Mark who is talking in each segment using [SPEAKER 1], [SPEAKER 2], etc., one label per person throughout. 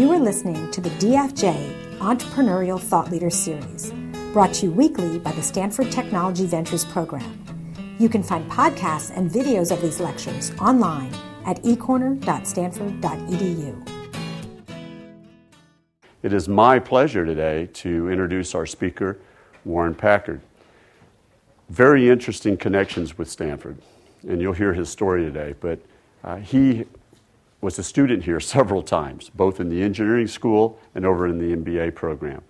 [SPEAKER 1] You are listening to the DFJ Entrepreneurial Thought Leader Series, brought to you weekly by the Stanford Technology Ventures Program. You can find podcasts and videos of these lectures online at ecorner.stanford.edu.
[SPEAKER 2] It is my pleasure today to introduce our speaker, Warren Packard. Very interesting connections with Stanford, and you'll hear his story today, but uh, he was a student here several times, both in the engineering school and over in the MBA program.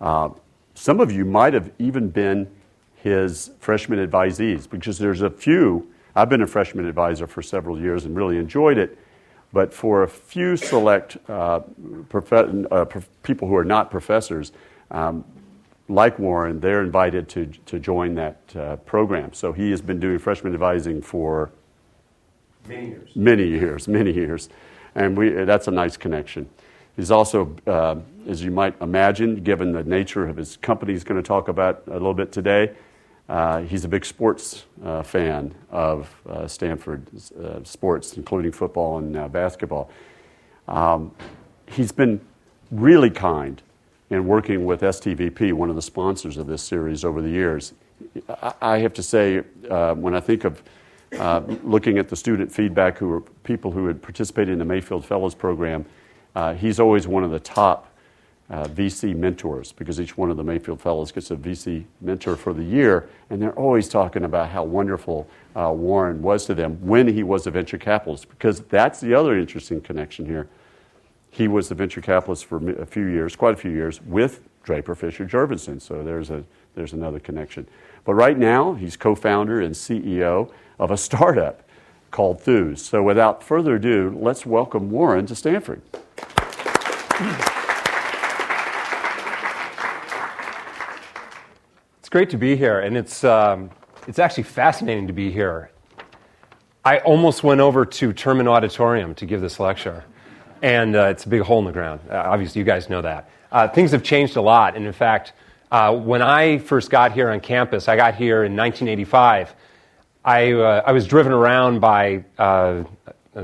[SPEAKER 2] Uh, some of you might have even been his freshman advisees because there's a few. I've been a freshman advisor for several years and really enjoyed it, but for a few select uh, prof- uh, prof- people who are not professors, um, like Warren, they're invited to, to join that uh, program. So he has been doing freshman advising for Many years. Many years, many years. And we, that's a nice connection. He's also, uh, as you might imagine, given the nature of his company, he's going to talk about a little bit today. Uh, he's a big sports uh, fan of uh, Stanford uh, sports, including football and uh, basketball. Um, he's been really kind in working with STVP, one of the sponsors of this series, over the years. I have to say, when I think of uh, looking at the student feedback who were people who had participated in the Mayfield Fellows Program, uh, he's always one of the top uh, VC mentors because each one of the Mayfield Fellows gets a VC mentor for the year, and they're always talking about how wonderful uh, Warren was to them when he was a venture capitalist because that's the other interesting connection here. He was the venture capitalist for a few years, quite a few years, with Draper Fisher Jurvetson. So there's, a, there's another connection. But right now, he's co founder and CEO of a startup called Thuuz. So without further ado, let's welcome Warren to Stanford.
[SPEAKER 3] It's great to be here, and it's, um, it's actually fascinating to be here. I almost went over to Terman Auditorium to give this lecture and uh, it's a big hole in the ground. Uh, obviously, you guys know that. Uh, things have changed a lot, and in fact, uh, when I first got here on campus, I got here in 1985. I, uh, I was driven around by uh,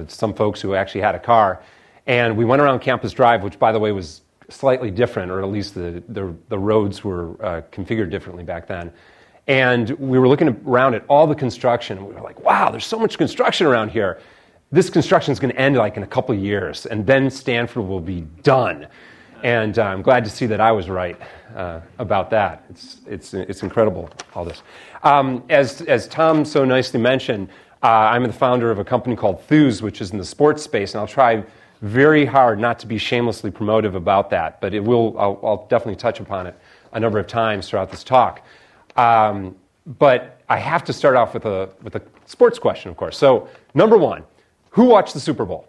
[SPEAKER 3] some folks who actually had a car, and we went around Campus Drive, which, by the way, was slightly different, or at least the, the, the roads were configured differently back then. And we were looking around at all the construction, and we were like, wow, there's so much construction around here this construction is going to end like in a couple years, and then Stanford will be done. And uh, I'm glad to see that I was right uh, about that. It's, it's, it's incredible, all this. Um, as, as Tom so nicely mentioned, uh, I'm the founder of a company called Thuuz, which is in the sports space, and I'll try very hard not to be shamelessly promotive about that, but it will, I'll, I'll definitely touch upon it a number of times throughout this talk. Um, but I have to start off with a, with a sports question, of course. So, number one, who watched the Super Bowl?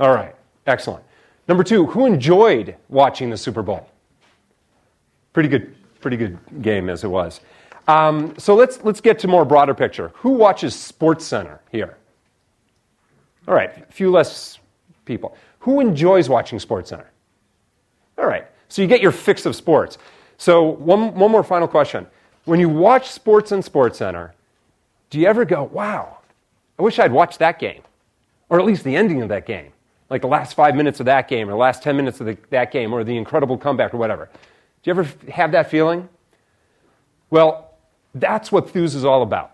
[SPEAKER 3] All right, excellent. Number two, who enjoyed watching the Super Bowl? Pretty good, pretty good game as it was. Um, so let's let's get to more broader picture. Who watches Sports Center here? All right, a few less people. Who enjoys watching Sports Center? All right, so you get your fix of sports. So one one more final question: When you watch sports in Sports Center, do you ever go, "Wow, I wish I'd watched that game, or at least the ending of that game, like the last five minutes of that game, or the last 10 minutes of the, that game, or the incredible comeback, or whatever. Do you ever have that feeling? Well, that's what Thuuz is all about.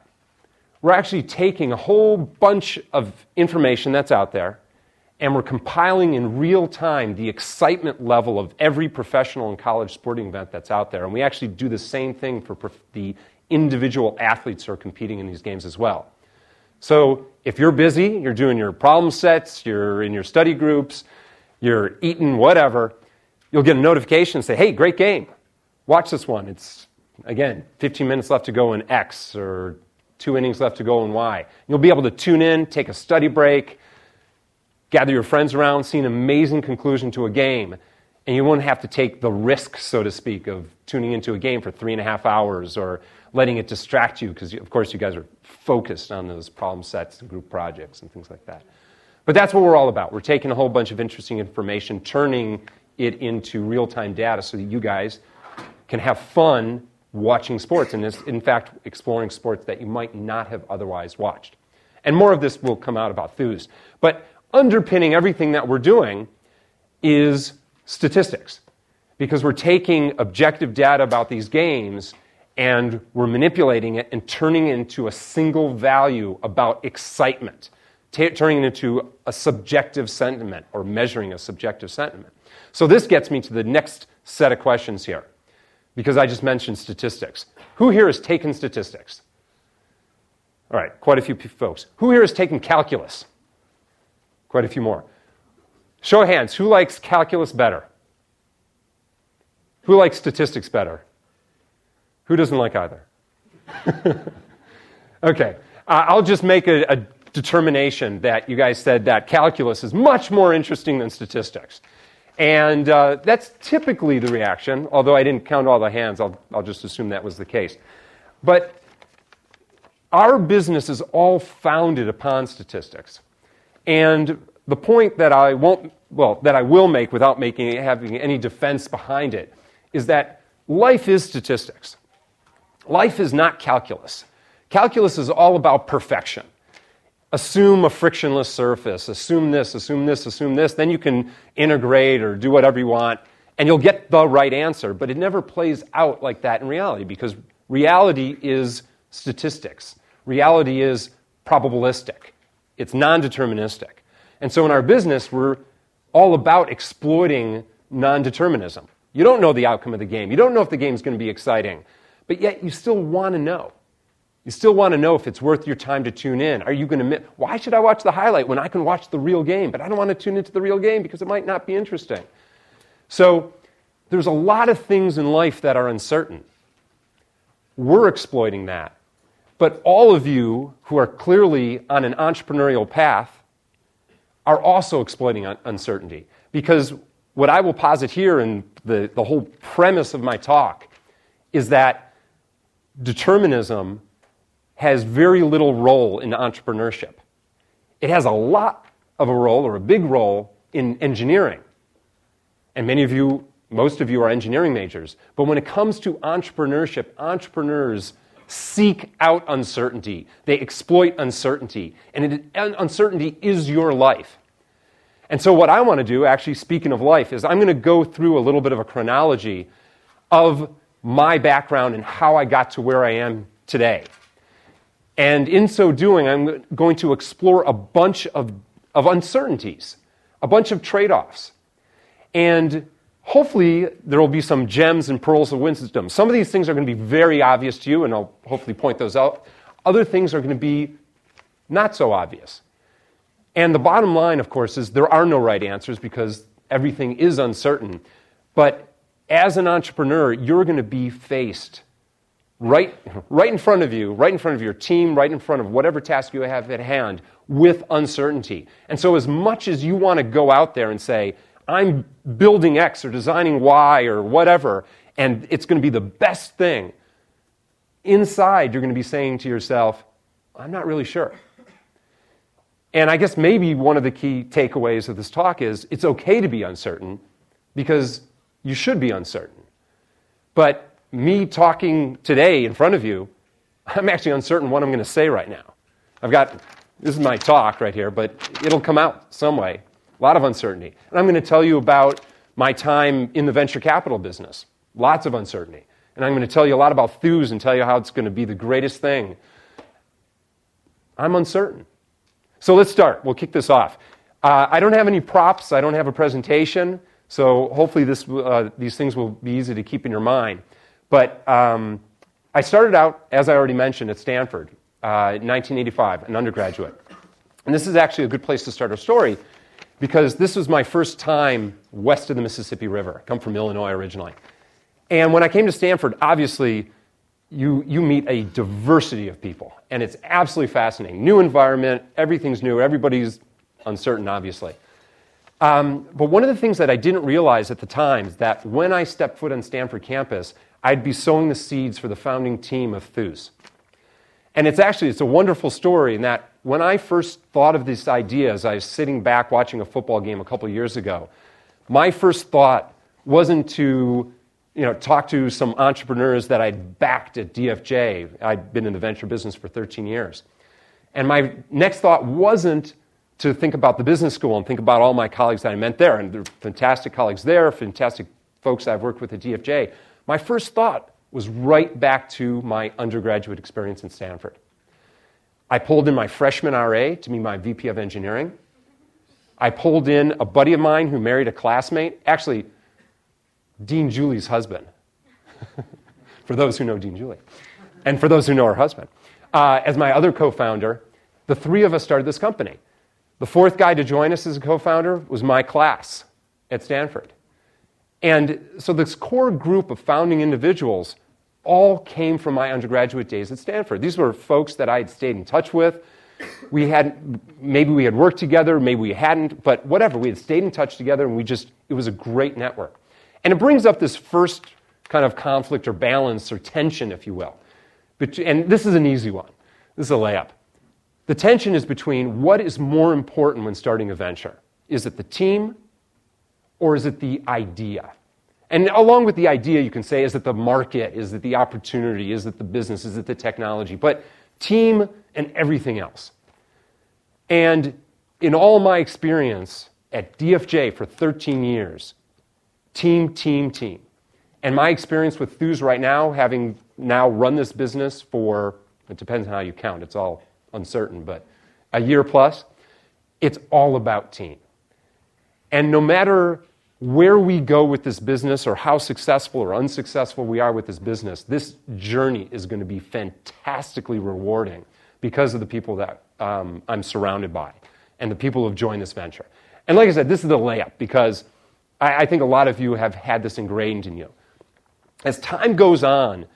[SPEAKER 3] We're actually taking a whole bunch of information that's out there, and we're compiling in real time the excitement level of every professional and college sporting event that's out there. And we actually do the same thing for the individual athletes who are competing in these games as well. So if you're busy, you're doing your problem sets, you're in your study groups, you're eating whatever, you'll get a notification and say, hey, great game. Watch this one. It's, again, 15 minutes left to go in X or two innings left to go in Y. You'll be able to tune in, take a study break, gather your friends around, see an amazing conclusion to a game. And you won't have to take the risk, so to speak, of tuning into a game for three and a half hours or letting it distract you, because, of course, you guys are focused on those problem sets and group projects and things like that. But that's what we're all about. We're taking a whole bunch of interesting information, turning it into real time data so that you guys can have fun watching sports and, in fact, exploring sports that you might not have otherwise watched. And more of this will come out about Thuuz. But underpinning everything that we're doing is statistics because we're taking objective data about these games and we're manipulating it and turning it into a single value about excitement, t- turning it into a subjective sentiment or measuring a subjective sentiment. So this gets me to the next set of questions here, because I just mentioned statistics. Who here has taken statistics? All right, quite a few folks. Who here has taken calculus? Quite a few more. Show of hands, who likes calculus better? Who likes statistics better? Who doesn't like either? okay, uh, I'll just make a, a determination that you guys said that calculus is much more interesting than statistics. And uh, that's typically the reaction, although I didn't count all the hands, I'll, I'll just assume that was the case. But our business is all founded upon statistics. And the point that I won't, well, that I will make without making having any defense behind it is that life is statistics. Life is not calculus. Calculus is all about perfection. Assume a frictionless surface, assume this, assume this, assume this, then you can integrate or do whatever you want, and you'll get the right answer. But it never plays out like that in reality because reality is statistics, reality is probabilistic, it's non deterministic. And so in our business, we're all about exploiting non determinism. You don't know the outcome of the game. You don't know if the game's going to be exciting but yet you still want to know. You still want to know if it's worth your time to tune in. Are you going to miss? Why should I watch the highlight when I can watch the real game? But I don't want to tune into the real game because it might not be interesting. So there's a lot of things in life that are uncertain. We're exploiting that. But all of you who are clearly on an entrepreneurial path are also exploiting uncertainty. Because what I will posit here and the, the whole premise of my talk is that determinism has very little role in entrepreneurship. It has a lot of a role or a big role in engineering. And many of you, most of you are engineering majors. But when it comes to entrepreneurship, entrepreneurs seek out uncertainty, they exploit uncertainty. And, it, and uncertainty is your life. And so, what I want to do, actually, speaking of life, is I'm going to go through a little bit of a chronology of my background and how I got to where I am today. And in so doing, I'm going to explore a bunch of, of uncertainties, a bunch of trade offs. And hopefully, there will be some gems and pearls of wisdom. Some of these things are going to be very obvious to you, and I'll hopefully point those out. Other things are going to be not so obvious. And the bottom line, of course, is there are no right answers because everything is uncertain. But as an entrepreneur, you're going to be faced right, right in front of you, right in front of your team, right in front of whatever task you have at hand with uncertainty. And so, as much as you want to go out there and say, I'm building X or designing Y or whatever, and it's going to be the best thing, inside you're going to be saying to yourself, I'm not really sure. And I guess maybe one of the key takeaways of this talk is it's okay to be uncertain because you should be uncertain. But me talking today in front of you, I'm actually uncertain what I'm going to say right now. I've got this is my talk right here, but it'll come out some way. A lot of uncertainty. And I'm going to tell you about my time in the venture capital business. Lots of uncertainty. And I'm going to tell you a lot about Thuuz and tell you how it's going to be the greatest thing. I'm uncertain. So let's start. We'll kick this off. Uh, I don't have any props. I don't have a presentation. So hopefully this, uh, these things will be easy to keep in your mind. But um, I started out, as I already mentioned, at Stanford uh, 1985, an undergraduate. And this is actually a good place to start our story because this was my first time west of the Mississippi River. I come from Illinois originally. And when I came to Stanford, obviously, you, you meet a diversity of people, and it's absolutely fascinating. New environment, everything's new, everybody's uncertain, obviously. Um, but one of the things that I didn't realize at the time is that when I stepped foot on Stanford campus, I'd be sowing the seeds for the founding team of Thuuz. And it's actually it's a wonderful story in that when I first thought of this idea as I was sitting back watching a football game a couple years ago, my first thought wasn't to you know, talk to some entrepreneurs that I'd backed at DFJ. I'd been in the venture business for 13 years. And my next thought wasn't to think about the business school and think about all my colleagues that I met there, and they're fantastic colleagues there, fantastic folks I've worked with at DFJ, my first thought was right back to my undergraduate experience in Stanford. I pulled in my freshman RA to be my VP of engineering. I pulled in a buddy of mine who married a classmate, actually, Dean Julie's husband, for those who know Dean Julie, and for those who know her husband, uh, as my other co founder. The three of us started this company. The fourth guy to join us as a co founder was my class at Stanford. And so this core group of founding individuals all came from my undergraduate days at Stanford. These were folks that I had stayed in touch with. We had maybe we had worked together, maybe we hadn't, but whatever, we had stayed in touch together and we just it was a great network. And it brings up this first kind of conflict or balance or tension, if you will. But, and this is an easy one. This is a layup. The tension is between what is more important when starting a venture is it the team or is it the idea? And along with the idea, you can say, is it the market? Is it the opportunity? Is it the business? Is it the technology? But team and everything else. And in all my experience at DFJ for 13 years, team, team, team. And my experience with Thuuz right now, having now run this business for, it depends on how you count, it's all uncertain, but a year plus, it's all about team. And no matter where we go with this business or how successful or unsuccessful we are with this business, this journey is going to be fantastically rewarding because of the people that um, I'm surrounded by and the people who have joined this venture. And like I said, this is the layup because I, I think a lot of you have had this ingrained in you. As time goes on,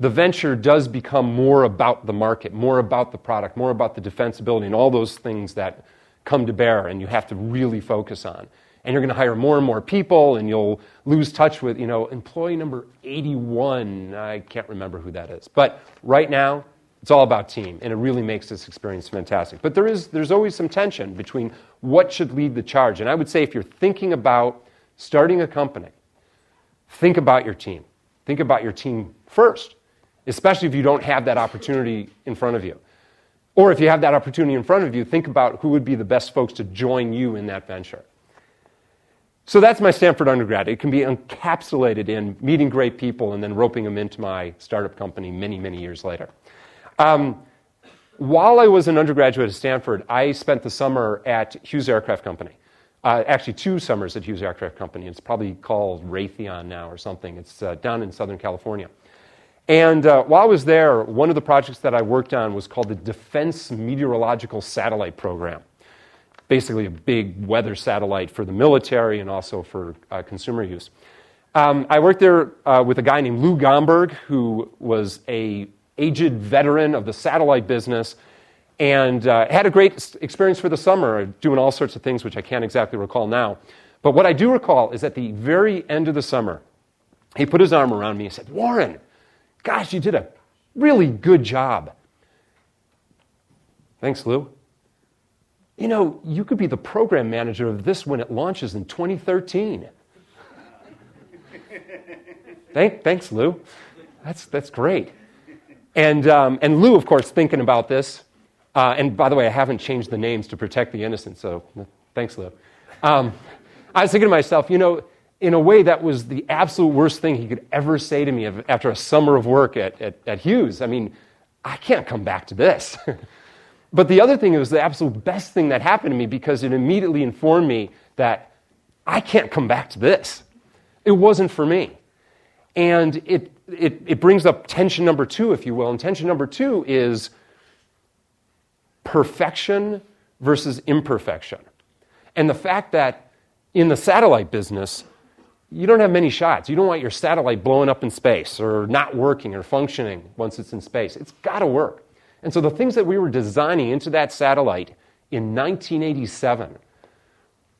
[SPEAKER 3] the venture does become more about the market, more about the product, more about the defensibility, and all those things that come to bear and you have to really focus on. And you're going to hire more and more people and you'll lose touch with, you know, employee number 81. I can't remember who that is. But right now, it's all about team and it really makes this experience fantastic. But there is there's always some tension between what should lead the charge. And I would say if you're thinking about starting a company, think about your team. Think about your team first especially if you don't have that opportunity in front of you. Or if you have that opportunity in front of you, think about who would be the best folks to join you in that venture. So that's my Stanford undergrad. It can be encapsulated in meeting great people and then roping them into my startup company many, many years later. Um, while I was an undergraduate at Stanford, I spent the summer at Hughes Aircraft Company. Uh, actually, two summers at Hughes Aircraft Company. It's probably called Raytheon now or something. It's uh, down in Southern California. And uh, while I was there, one of the projects that I worked on was called the Defense Meteorological Satellite Program. Basically, a big weather satellite for the military and also for uh, consumer use. Um, I worked there uh, with a guy named Lou Gomberg, who was a aged veteran of the satellite business, and uh, had a great experience for the summer doing all sorts of things which I can't exactly recall now. But what I do recall is at the very end of the summer, he put his arm around me and said, "Warren." Gosh, you did a really good job. Thanks, Lou. You know, you could be the program manager of this when it launches in 2013. Thank, thanks, Lou. That's, that's great. And, um, and Lou, of course, thinking about this. Uh, and by the way, I haven't changed the names to protect the innocent, so thanks, Lou. Um, I was thinking to myself, you know, in a way, that was the absolute worst thing he could ever say to me after a summer of work at, at, at Hughes. I mean, I can't come back to this. but the other thing, it was the absolute best thing that happened to me because it immediately informed me that I can't come back to this. It wasn't for me. And it, it, it brings up tension number two, if you will. And tension number two is perfection versus imperfection. And the fact that in the satellite business, you don't have many shots. You don't want your satellite blowing up in space or not working or functioning once it's in space. It's got to work. And so the things that we were designing into that satellite in 1987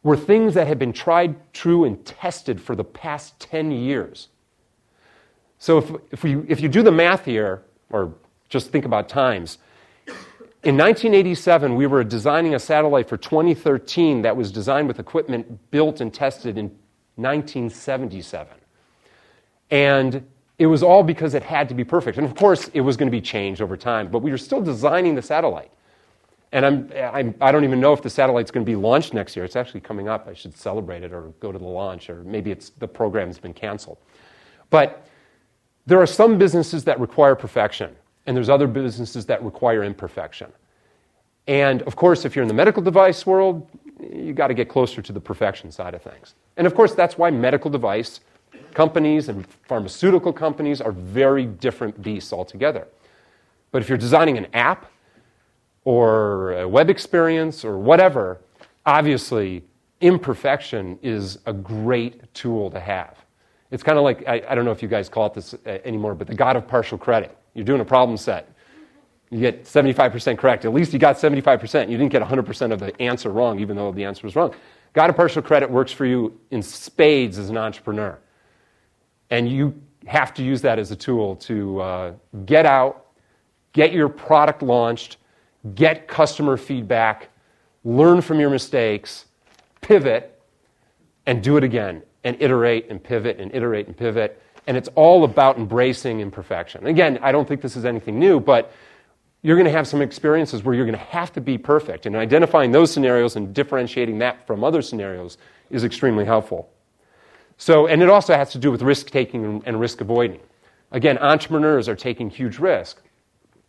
[SPEAKER 3] were things that had been tried, true, and tested for the past 10 years. So if, if, we, if you do the math here, or just think about times, in 1987, we were designing a satellite for 2013 that was designed with equipment built and tested in 1977. And it was all because it had to be perfect. And of course, it was going to be changed over time, but we were still designing the satellite. And I'm, I'm, I do not even know if the satellite's going to be launched next year. It's actually coming up. I should celebrate it or go to the launch, or maybe it's, the program's been canceled. But there are some businesses that require perfection, and there's other businesses that require imperfection. And of course, if you're in the medical device world, you've got to get closer to the perfection side of things. And of course, that's why medical device companies and pharmaceutical companies are very different beasts altogether. But if you're designing an app or a web experience or whatever, obviously imperfection is a great tool to have. It's kind of like, I, I, don't know if you guys call it this uh, anymore, but the God of partial credit. You're doing a problem set you get 75% correct. At least you got 75%. You didn't get 100% of the answer wrong, even though the answer was wrong. Got a partial credit works for you in spades as an entrepreneur. And you have to use that as a tool to uh, get out, get your product launched, get customer feedback, learn from your mistakes, pivot, and do it again, and iterate and pivot and iterate and pivot. And it's all about embracing imperfection. Again, I don't think this is anything new, but you're going to have some experiences where you're going to have to be perfect. And identifying those scenarios and differentiating that from other scenarios is extremely helpful. So, and it also has to do with risk taking and risk avoiding. Again, entrepreneurs are taking huge risk.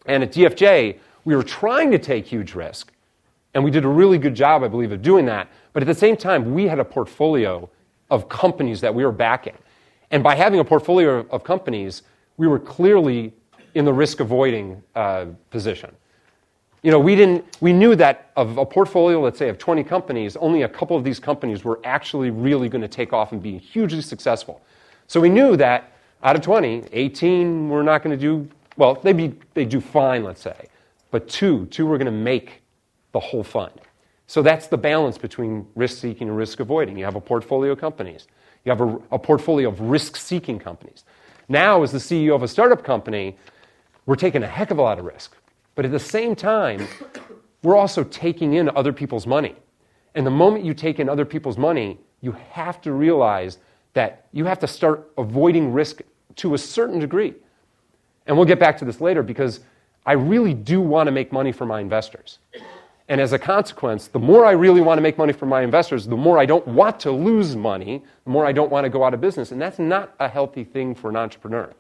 [SPEAKER 3] And at DFJ, we were trying to take huge risk. And we did a really good job, I believe, of doing that. But at the same time, we had a portfolio of companies that we were backing. And by having a portfolio of companies, we were clearly in the risk avoiding uh, position. You know, we, didn't, we knew that of a portfolio, let's say, of 20 companies, only a couple of these companies were actually really going to take off and be hugely successful. So we knew that out of 20, 18 were not going to do, well, they be, they do fine, let's say, but two, two were going to make the whole fund. So that's the balance between risk seeking and risk avoiding. You have a portfolio of companies, you have a, a portfolio of risk seeking companies. Now, as the CEO of a startup company, we're taking a heck of a lot of risk. But at the same time, we're also taking in other people's money. And the moment you take in other people's money, you have to realize that you have to start avoiding risk to a certain degree. And we'll get back to this later because I really do want to make money for my investors. And as a consequence, the more I really want to make money for my investors, the more I don't want to lose money, the more I don't want to go out of business. And that's not a healthy thing for an entrepreneur.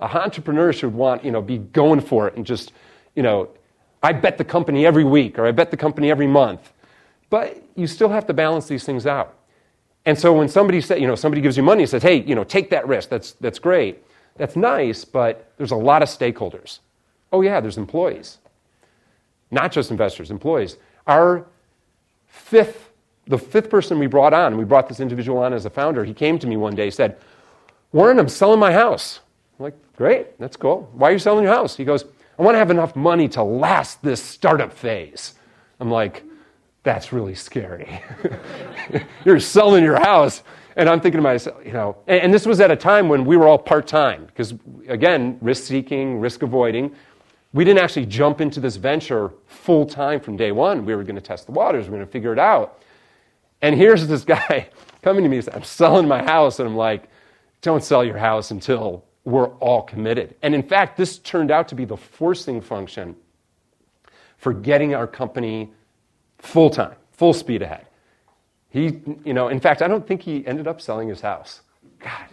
[SPEAKER 3] A entrepreneur should want, you know, be going for it and just, you know, I bet the company every week or I bet the company every month. But you still have to balance these things out. And so when somebody says, you know, somebody gives you money and says, hey, you know, take that risk, that's, that's great. That's nice, but there's a lot of stakeholders. Oh, yeah, there's employees, not just investors, employees. Our fifth, the fifth person we brought on, we brought this individual on as a founder, he came to me one day, said, Warren, I'm selling my house. Great, that's cool. Why are you selling your house? He goes, I want to have enough money to last this startup phase. I'm like, that's really scary. You're selling your house. And I'm thinking to myself, you know, and, and this was at a time when we were all part time, because again, risk seeking, risk avoiding. We didn't actually jump into this venture full time from day one. We were going to test the waters, we were going to figure it out. And here's this guy coming to me, I'm selling my house. And I'm like, don't sell your house until were all committed. And in fact, this turned out to be the forcing function for getting our company full time, full speed ahead. He, you know, in fact, I don't think he ended up selling his house. God.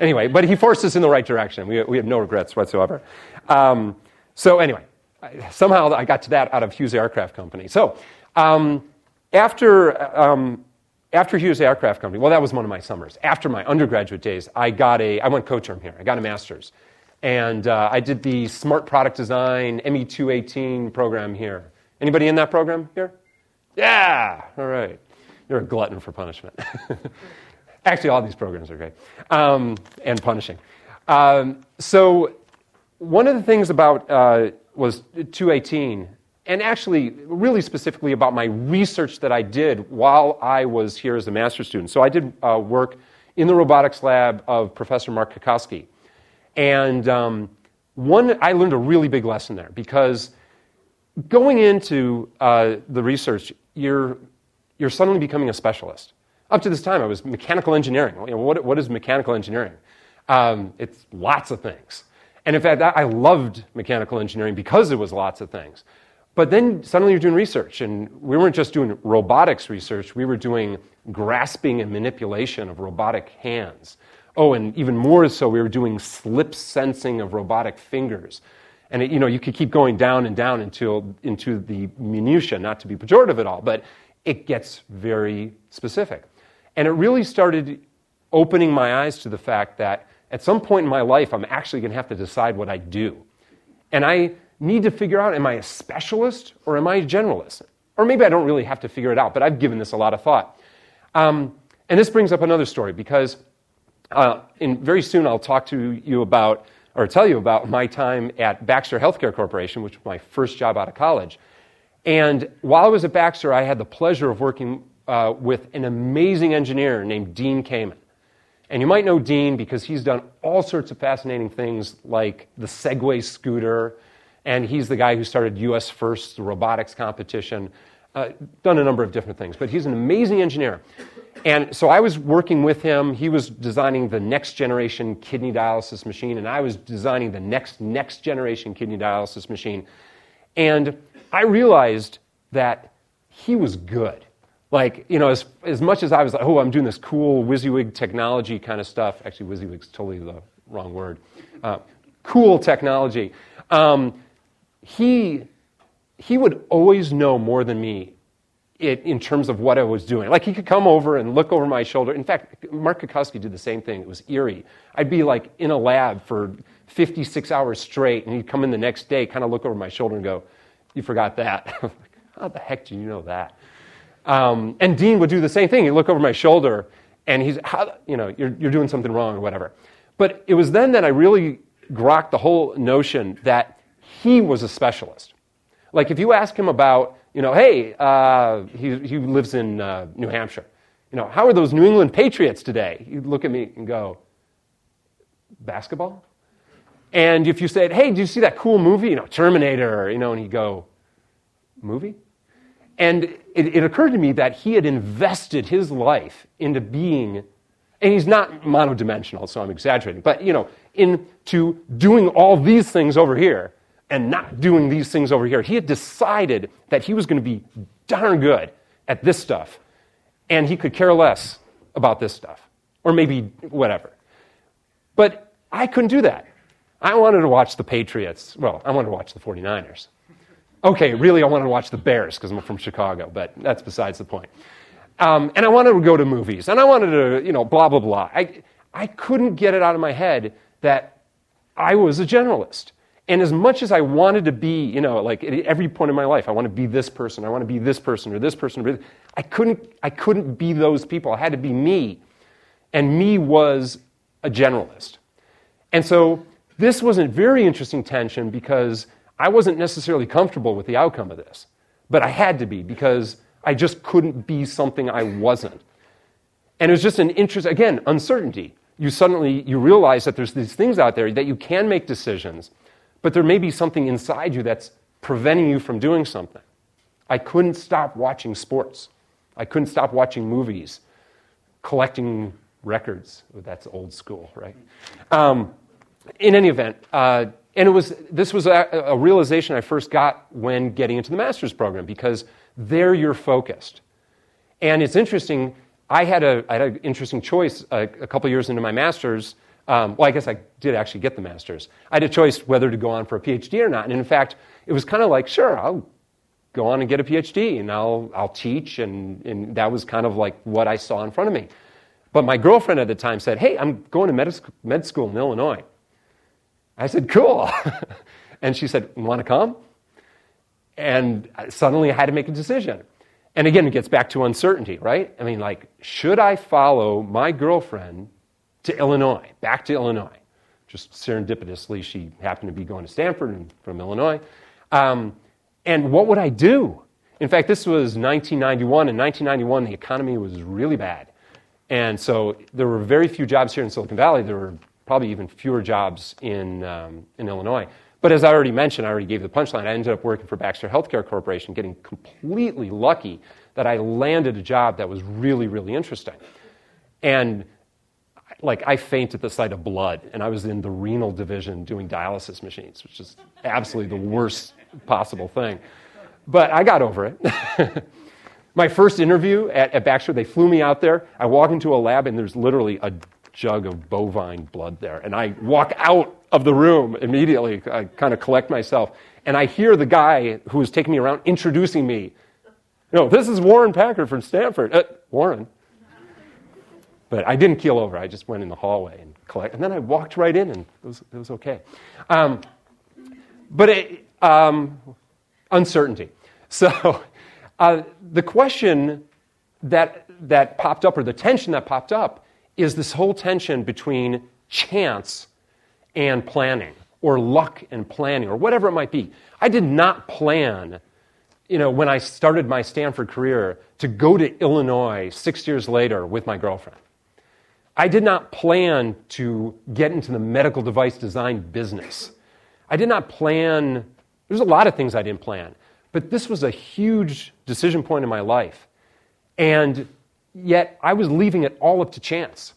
[SPEAKER 3] Anyway, but he forced us in the right direction. We, we have no regrets whatsoever. Um, so anyway, I, somehow I got to that out of Hughes Aircraft Company. So um, after um, after Hughes Aircraft Company, well, that was one of my summers. After my undergraduate days, I got a, I went co-term here. I got a master's. And uh, I did the Smart Product Design ME218 program here. Anybody in that program here? Yeah! All right. You're a glutton for punishment. Actually, all these programs are great um, and punishing. Um, so, one of the things about uh, was 218 and actually, really specifically about my research that I did while I was here as a master's student. So I did uh, work in the robotics lab of Professor Mark Cutkosky. And um, one, I learned a really big lesson there because going into uh, the research, you're, you're suddenly becoming a specialist. Up to this time, I was mechanical engineering. You know, what, what is mechanical engineering? Um, it's lots of things. And in fact, I loved mechanical engineering because it was lots of things. But then suddenly you're doing research, and we weren't just doing robotics research, we were doing grasping and manipulation of robotic hands. Oh, and even more so, we were doing slip sensing of robotic fingers. And it, you know, you could keep going down and down until into the minutia, not to be pejorative at all, but it gets very specific. And it really started opening my eyes to the fact that at some point in my life, I'm actually going to have to decide what I do. And I need to figure out am I a specialist or am I a generalist? Or maybe I don't really have to figure it out, but I've given this a lot of thought. Um, and this brings up another story because uh, in, very soon I'll talk to you about or tell you about my time at Baxter Healthcare Corporation, which was my first job out of college. And while I was at Baxter, I had the pleasure of working uh, with an amazing engineer named Dean Kamen. And you might know Dean because he's done all sorts of fascinating things like the Segway scooter and he's the guy who started US First, the robotics competition, uh, done a number of different things. But he's an amazing engineer. And so I was working with him. He was designing the next generation kidney dialysis machine, and I was designing the next, next generation kidney dialysis machine. And I realized that he was good. Like, you know, as, as much as I was like, oh, I'm doing this cool WYSIWYG technology kind of stuff, actually, WYSIWYG's totally the wrong word, uh, cool technology. Um, he, he would always know more than me it, in terms of what I was doing. Like he could come over and look over my shoulder. In fact, Mark Cutkosky did the same thing. It was eerie. I'd be like in a lab for 56 hours straight, and he'd come in the next day, kind of look over my shoulder and go, "You forgot that." like, How the heck do you know that? Um, and Dean would do the same thing. He'd look over my shoulder, and he's, you know, you're, you're doing something wrong or whatever. But it was then that I really grokked the whole notion that he was a specialist. Like if you ask him about, you know, hey, uh, he, he lives in uh, New Hampshire. You know, how are those New England Patriots today? He'd look at me and go, basketball? And if you said, hey, did you see that cool movie? You know, Terminator, you know, and he'd go, movie? And it, it occurred to me that he had invested his life into being and he's not monodimensional, so I'm exaggerating, but you know, into doing all these things over here and not doing these things over here. He had decided that he was going to be darn good at this stuff, and he could care less about this stuff, or maybe whatever. But I couldn't do that. I wanted to watch the Patriots. Well, I wanted to watch the 49ers. Okay, really, I wanted to watch the Bears because I'm from Chicago, but that's besides the point. Um, and I wanted to go to movies, and I wanted to, you know, blah, blah, blah. I, I couldn't get it out of my head that I was a generalist. And as much as I wanted to be, you know, like at every point in my life, I want to be this person, I want to be this person or this person, or this, I couldn't, I couldn't be those people. I had to be me. And me was a generalist. And so this was a very interesting tension because I wasn't necessarily comfortable with the outcome of this, but I had to be because I just couldn't be something I wasn't. And it was just an interest, again, uncertainty. You suddenly you realize that there's these things out there that you can make decisions but there may be something inside you that's preventing you from doing something. I couldn't stop watching sports. I couldn't stop watching movies, collecting records. Oh, that's old school, right? Um, in any event, uh, and it was this was a, a, realization I first got when getting into the master's program because there you're focused, and it's interesting. I had a I had an interesting choice a, uh, a couple years into my master's um, well, I guess I did actually get the master's. I had a choice whether to go on for a PhD or not. And in fact, it was kind of like, sure, I'll go on and get a PhD and I'll, I'll teach. And, and that was kind of like what I saw in front of me. But my girlfriend at the time said, hey, I'm going to med, med school in Illinois. I said, cool. and she said, want to come? And suddenly I had to make a decision. And again, it gets back to uncertainty, right? I mean, like, should I follow my girlfriend to Illinois, back to Illinois. Just serendipitously, she happened to be going to Stanford and from Illinois. Um, and what would I do? In fact, this was 1991. In 1991, the economy was really bad. And so there were very few jobs here in Silicon Valley. There were probably even fewer jobs in, um, in Illinois. But as I already mentioned, I already gave the punchline. I ended up working for Baxter Healthcare Corporation, getting completely lucky that I landed a job that was really, really interesting. And like I faint at the sight of blood, and I was in the renal division doing dialysis machines, which is absolutely the worst possible thing. But I got over it. My first interview at, at Baxter, they flew me out there. I walk into a lab, and there's literally a jug of bovine blood there. And I walk out of the room immediately. I kind of collect myself. And I hear the guy who was taking me around introducing me. You know, this is Warren Packer from Stanford. Uh, Warren. But I didn't keel over. I just went in the hallway and collect. And then I walked right in, and it was, it was okay. Um, but it, um, uncertainty. So uh, the question that, that popped up, or the tension that popped up, is this whole tension between chance and planning, or luck and planning, or whatever it might be. I did not plan, you know, when I started my Stanford career to go to Illinois six years later with my girlfriend. I did not plan to get into the medical device design business. I did not plan, there's a lot of things I didn't plan, but this was a huge decision point in my life. And yet I was leaving it all up to chance.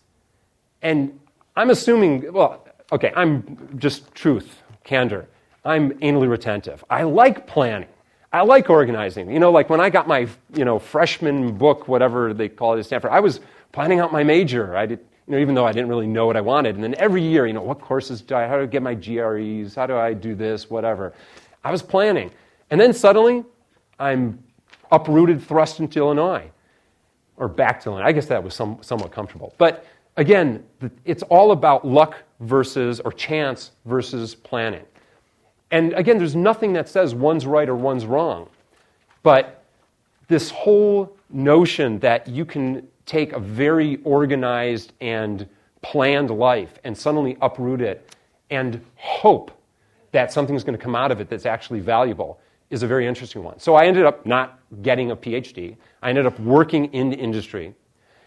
[SPEAKER 3] And I'm assuming, well, okay, I'm just truth, candor. I'm anally retentive. I like planning. I like organizing. You know, like when I got my, you know, freshman book, whatever they call it at Stanford, I was planning out my major. I did, you know, even though I didn't really know what I wanted. And then every year, you know, what courses do I, how do I get my GREs? How do I do this? Whatever. I was planning. And then suddenly, I'm uprooted, thrust into Illinois, or back to Illinois. I guess that was some, somewhat comfortable. But again, it's all about luck versus, or chance versus planning. And again, there's nothing that says one's right or one's wrong. But this whole notion that you can take a very organized and planned life and suddenly uproot it and hope that something's going to come out of it that's actually valuable is a very interesting one. So I ended up not getting a PhD. I ended up working in industry.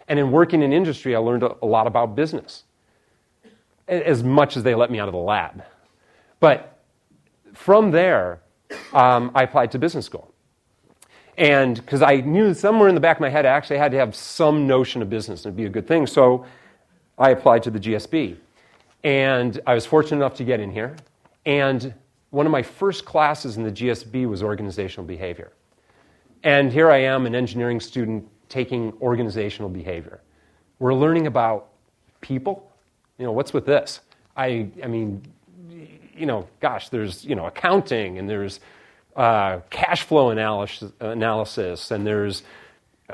[SPEAKER 3] And in working in industry, I learned a lot about business, as much as they let me out of the lab. But from there, um, I applied to business school. And because I knew somewhere in the back of my head, I actually had to have some notion of business and it'd be a good thing. So I applied to the GSB. And I was fortunate enough to get in here. And one of my first classes in the GSB was organizational behavior. And here I am, an engineering student, taking organizational behavior. We're learning about people. You know, what's with this? I, I mean, you know, gosh, there's, you know, accounting and there's uh, cash flow analysis, analysis and there's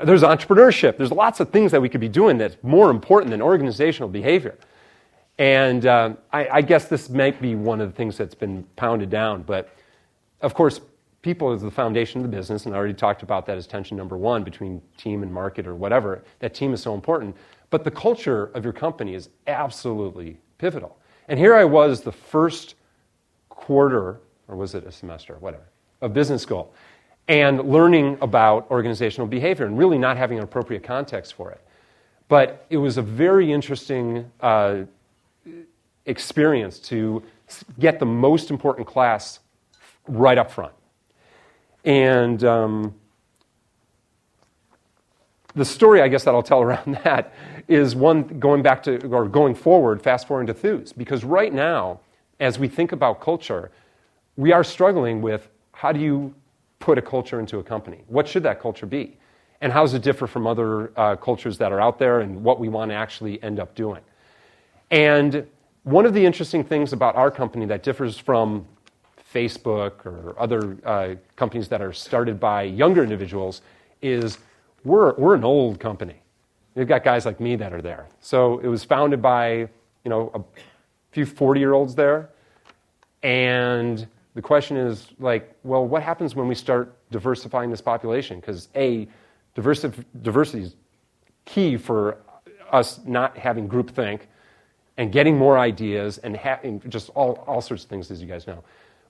[SPEAKER 3] there's entrepreneurship. There's lots of things that we could be doing that's more important than organizational behavior. And uh, I, I, guess this might be one of the things that's been pounded down. But of course, people is the foundation of the business, and I already talked about that as tension number one between team and market or whatever. That team is so important. But the culture of your company is absolutely pivotal. And here I was the first quarter, or was it a semester, whatever, a business goal and learning about organizational behavior and really not having an appropriate context for it. But it was a very interesting uh, experience to get the most important class right up front. And um, the story, I guess, that I'll tell around that is one going back to, or going forward, fast forward to Thuuz. Because right now, as we think about culture, we are struggling with how do you put a culture into a company? What should that culture be? And how does it differ from other uh, cultures that are out there and what we want to actually end up doing? And one of the interesting things about our company that differs from Facebook or other uh, companies that are started by younger individuals is we're, we're an old company. We've got guys like me that are there. So it was founded by, you know, a few 40-year-olds there. And the question is like, well, what happens when we start diversifying this population? Because a diversif- diversity is key for us not having groupthink and getting more ideas and, ha- and just all, all sorts of things, as you guys know.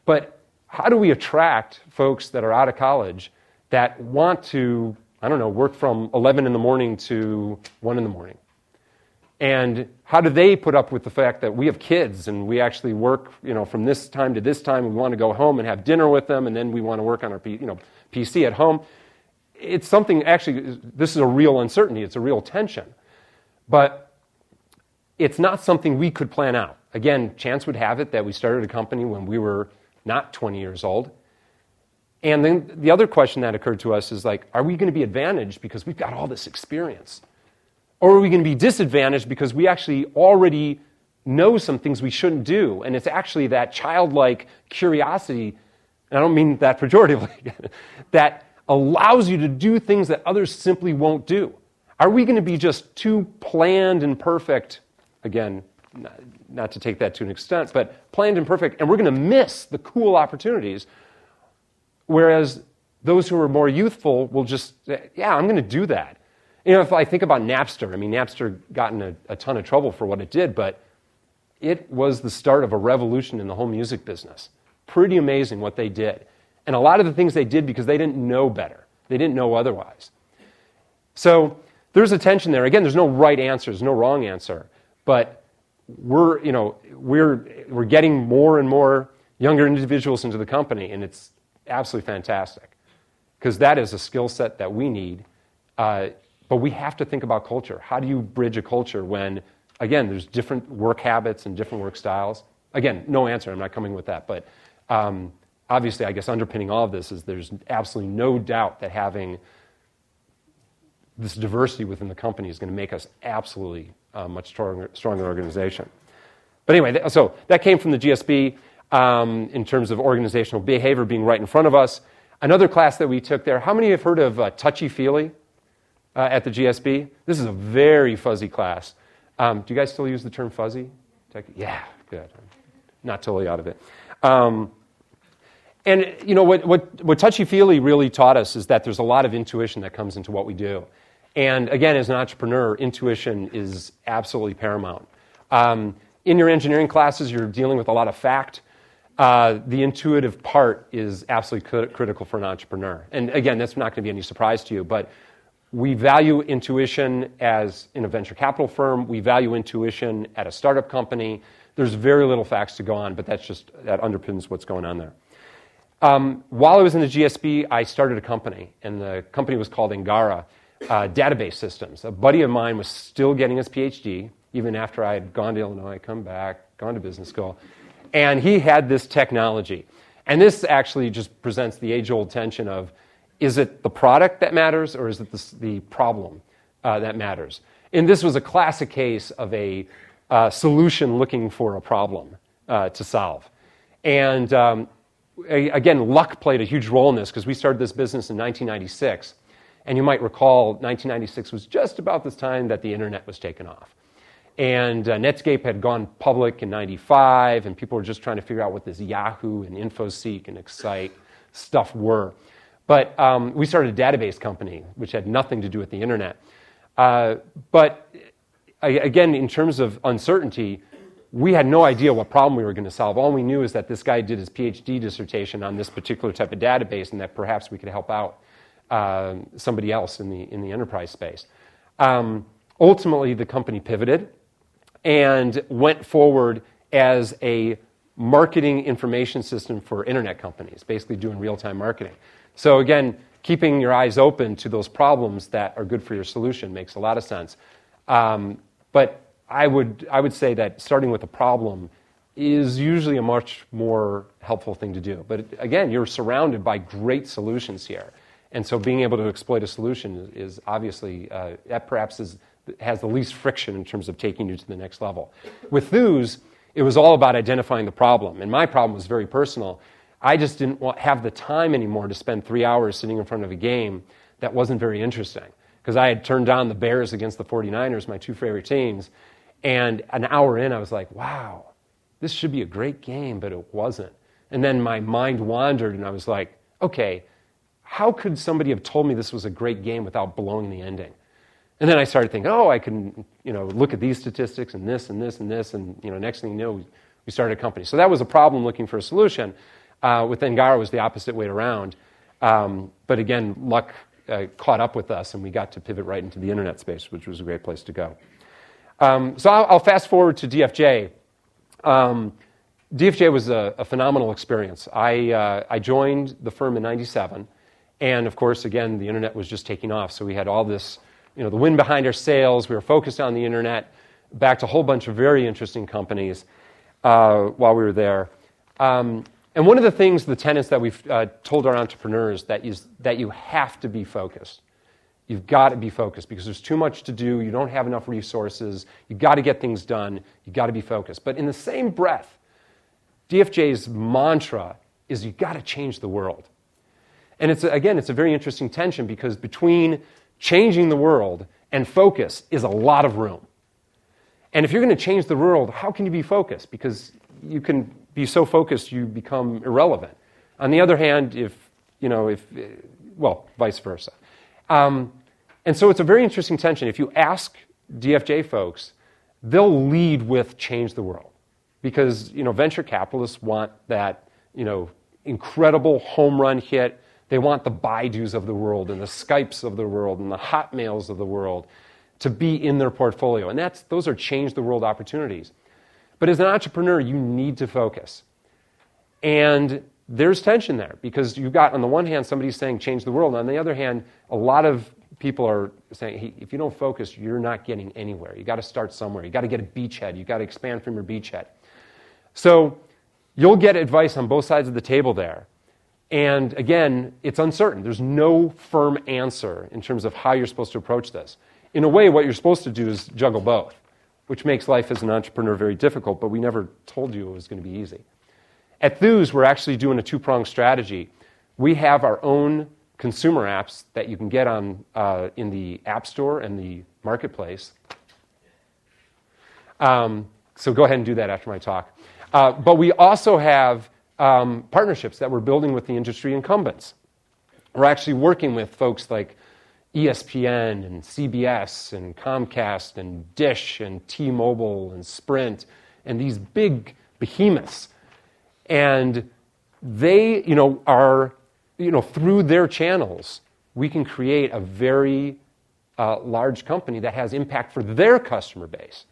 [SPEAKER 3] But how do we attract folks that are out of college that want to, I don't know, work from 11 in the morning to 1 in the morning? And how do they put up with the fact that we have kids and we actually work, you know, from this time to this time, we want to go home and have dinner with them, and then we want to work on our, you know, PC at home. It's something actually. This is a real uncertainty. It's a real tension, but it's not something we could plan out. Again, chance would have it that we started a company when we were not 20 years old. And then the other question that occurred to us is like, are we going to be advantaged because we've got all this experience? Or are we going to be disadvantaged because we actually already know some things we shouldn't do? And it's actually that childlike curiosity, and I don't mean that pejoratively, that allows you to do things that others simply won't do. Are we going to be just too planned and perfect? Again, not, not to take that to an extent, but planned and perfect, and we're going to miss the cool opportunities. Whereas those who are more youthful will just, yeah, I'm going to do that. You know, if I think about Napster, I mean, Napster got in a, a ton of trouble for what it did, but it was the start of a revolution in the whole music business. Pretty amazing what they did. And a lot of the things they did because they didn't know better, they didn't know otherwise. So there's a tension there. Again, there's no right answer, there's no wrong answer, but we're, you know, we're, we're getting more and more younger individuals into the company, and it's absolutely fantastic because that is a skill set that we need uh, but we have to think about culture. How do you bridge a culture when, again, there's different work habits and different work styles? Again, no answer. I'm not coming with that. But um, obviously, I guess underpinning all of this is there's absolutely no doubt that having this diversity within the company is going to make us absolutely a uh, much stronger, stronger organization. But anyway, so that came from the GSB um, in terms of organizational behavior being right in front of us. Another class that we took there, how many have heard of uh, touchy feely? uh, at the GSB. This is a very fuzzy class. Um, do you guys still use the term fuzzy? Yeah, good. Not totally out of it. Um, and you know what, what, what touchy feely really taught us is that there's a lot of intuition that comes into what we do. And again, as an entrepreneur, intuition is absolutely paramount. Um, in your engineering classes, you're dealing with a lot of fact. Uh, the intuitive part is absolutely critical for an entrepreneur. And again, that's not going to be any surprise to you, but we value intuition as in a venture capital firm, we value intuition at a startup company. There's very little facts to go on, but that's just that underpins what's going on there. Um, while I was in the GSB, I started a company, and the company was called Angara uh, Database Systems. A buddy of mine was still getting his PhD, even after I had gone to Illinois, come back, gone to business school, and he had this technology. And this actually just presents the age old tension of is it the product that matters or is it the, the problem uh, that matters? And this was a classic case of a uh, solution looking for a problem uh, to solve. And um, again, luck played a huge role in this because we started this business in 1996. And you might recall 1996 was just about this time that the internet was taken off. And uh, Netscape had gone public in 95, and people were just trying to figure out what this Yahoo and InfoSeek and Excite stuff were. But um, we started a database company, which had nothing to do with the internet. Uh, but uh, again, in terms of uncertainty, we had no idea what problem we were going to solve. All we knew is that this guy did his PhD dissertation on this particular type of database and that perhaps we could help out uh, somebody else in the, in the enterprise space. Um, ultimately, the company pivoted and went forward as a marketing information system for internet companies, basically doing real time marketing. So, again, keeping your eyes open to those problems that are good for your solution makes a lot of sense. Um, but I would, I would say that starting with a problem is usually a much more helpful thing to do. But again, you're surrounded by great solutions here. And so being able to exploit a solution is obviously, uh, that perhaps is, has the least friction in terms of taking you to the next level. With Thuuz, it was all about identifying the problem. And my problem was very personal. I just didn't have the time anymore to spend three hours sitting in front of a game that wasn't very interesting because I had turned down the Bears against the 49ers, my two favorite teams. And an hour in, I was like, wow, this should be a great game, but it wasn't. And then my mind wandered and I was like, okay, how could somebody have told me this was a great game without blowing the ending? And then I started thinking, oh, I can, you know, look at these statistics and this and this and this. And, you know, next thing you know, we started a company. So that was a problem looking for a solution. Uh, with Angara was the opposite way around. Um, but again, luck uh, caught up with us, and we got to pivot right into the internet space, which was a great place to go. Um, so I'll, I'll, fast forward to DFJ. Um, DFJ was a, a phenomenal experience. I, uh, I joined the firm in 97, and of course, again, the internet was just taking off. So we had all this, you know, the wind behind our sails. We were focused on the internet, backed a whole bunch of very interesting companies uh, while we were there. Um, and one of the things, the tenets that we've uh, told our entrepreneurs that is that you have to be focused. You've got to be focused because there's too much to do. You don't have enough resources. You've got to get things done. You've got to be focused. But in the same breath, DFJ's mantra is you've got to change the world. And it's, again, it's a very interesting tension because between changing the world and focus is a lot of room. And if you're going to change the world, how can you be focused? Because you can be so focused you become irrelevant. On the other hand, if, you know, if, well, vice versa. Um, and so it's a very interesting tension. If you ask DFJ folks, they'll lead with change the world because, you know, venture capitalists want that, you know, incredible home run hit. They want the Baidus of the world and the Skypes of the world and the Hotmails of the world to be in their portfolio. And that's, those are change the world opportunities. But as an entrepreneur, you need to focus. And there's tension there because you've got, on the one hand, somebody saying change the world. On the other hand, a lot of people are saying, hey, if you don't focus, you're not getting anywhere. You've got to start somewhere. You've got to get a beachhead. You've got to expand from your beachhead. So you'll get advice on both sides of the table there. And again, it's uncertain. There's no firm answer in terms of how you're supposed to approach this. In a way, what you're supposed to do is juggle both which makes life as an entrepreneur very difficult, but we never told you it was going to be easy. At Thuuz, we're actually doing a two pronged strategy. We have our own consumer apps that you can get on, uh, in the App Store and the Marketplace. Um, so go ahead and do that after my talk. Uh, but we also have um, partnerships that we're building with the industry incumbents. We're actually working with folks like ESPN and CBS and Comcast and Dish and T Mobile and Sprint and these big behemoths. And they, you know, are, you know, through their channels, we can create a very uh, large company that has impact for their customer base.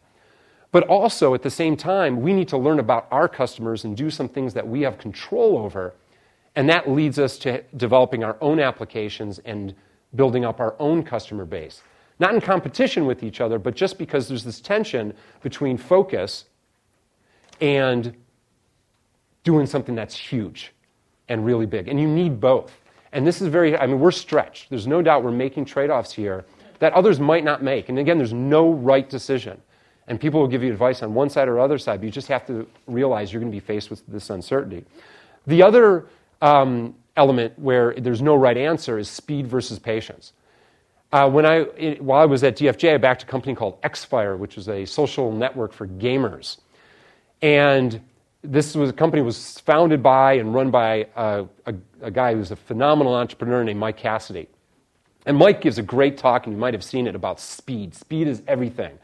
[SPEAKER 3] But also, at the same time, we need to learn about our customers and do some things that we have control over. And that leads us to developing our own applications and building up our own customer base. Not in competition with each other, but just because there's this tension between focus and doing something that's huge and really big. And you need both. And this is very, I mean, we're stretched. There's no doubt we're making trade offs here that others might not make. And again, there's no right decision. And people will give you advice on one side or other side, but you just have to realize you're going to be faced with this uncertainty. The other um, element where there's no right answer is speed versus patience. Uh, when I, it, while I was at DFJ, I backed a company called Xfire, which is a social network for gamers. And this was a company was founded by and run by a, uh, a, a guy who's a phenomenal entrepreneur named Mike Cassidy. And Mike gives a great talk, and you might have seen it about speed. Speed is everything.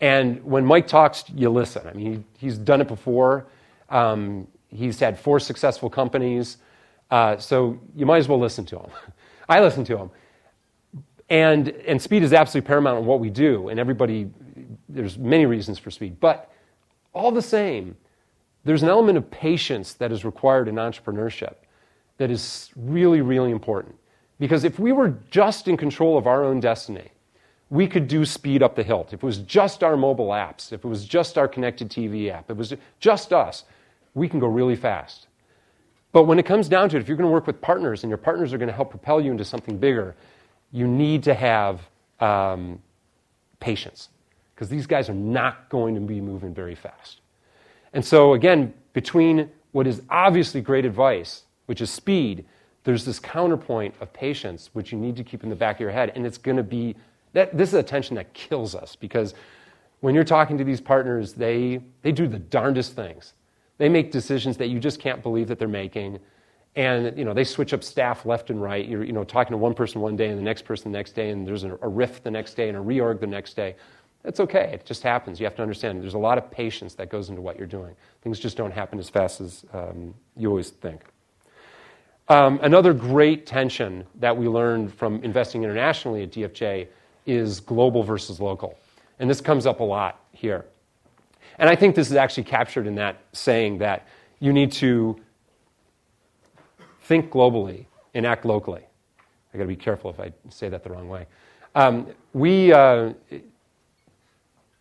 [SPEAKER 3] And when Mike talks, you listen. I mean, he, he's done it before. Um, he's had four successful companies. Uh, so you might as well listen to them. I listen to them. And, and speed is absolutely paramount in what we do, and everybody, there's many reasons for speed. But all the same, there's an element of patience that is required in entrepreneurship that is really, really important. Because if we were just in control of our own destiny, we could do speed up the hilt. If it was just our mobile apps, if it was just our connected TV app, if it was just us, we can go really fast. But when it comes down to it, if you're going to work with partners and your partners are going to help propel you into something bigger, you need to have um, patience because these guys are not going to be moving very fast. And so, again, between what is obviously great advice, which is speed, there's this counterpoint of patience, which you need to keep in the back of your head. And it's going to be that this is a tension that kills us because when you're talking to these partners, they, they do the darndest things. They make decisions that you just can't believe that they're making. And you know, they switch up staff left and right. You're you know, talking to one person one day and the next person the next day, and there's a rift the next day and a reorg the next day. That's okay. It just happens. You have to understand there's a lot of patience that goes into what you're doing. Things just don't happen as fast as um, you always think. Um, another great tension that we learned from investing internationally at DFJ is global versus local. And this comes up a lot here. And I think this is actually captured in that saying that you need to think globally and act locally. I got to be careful if I say that the wrong way. Um, we, uh,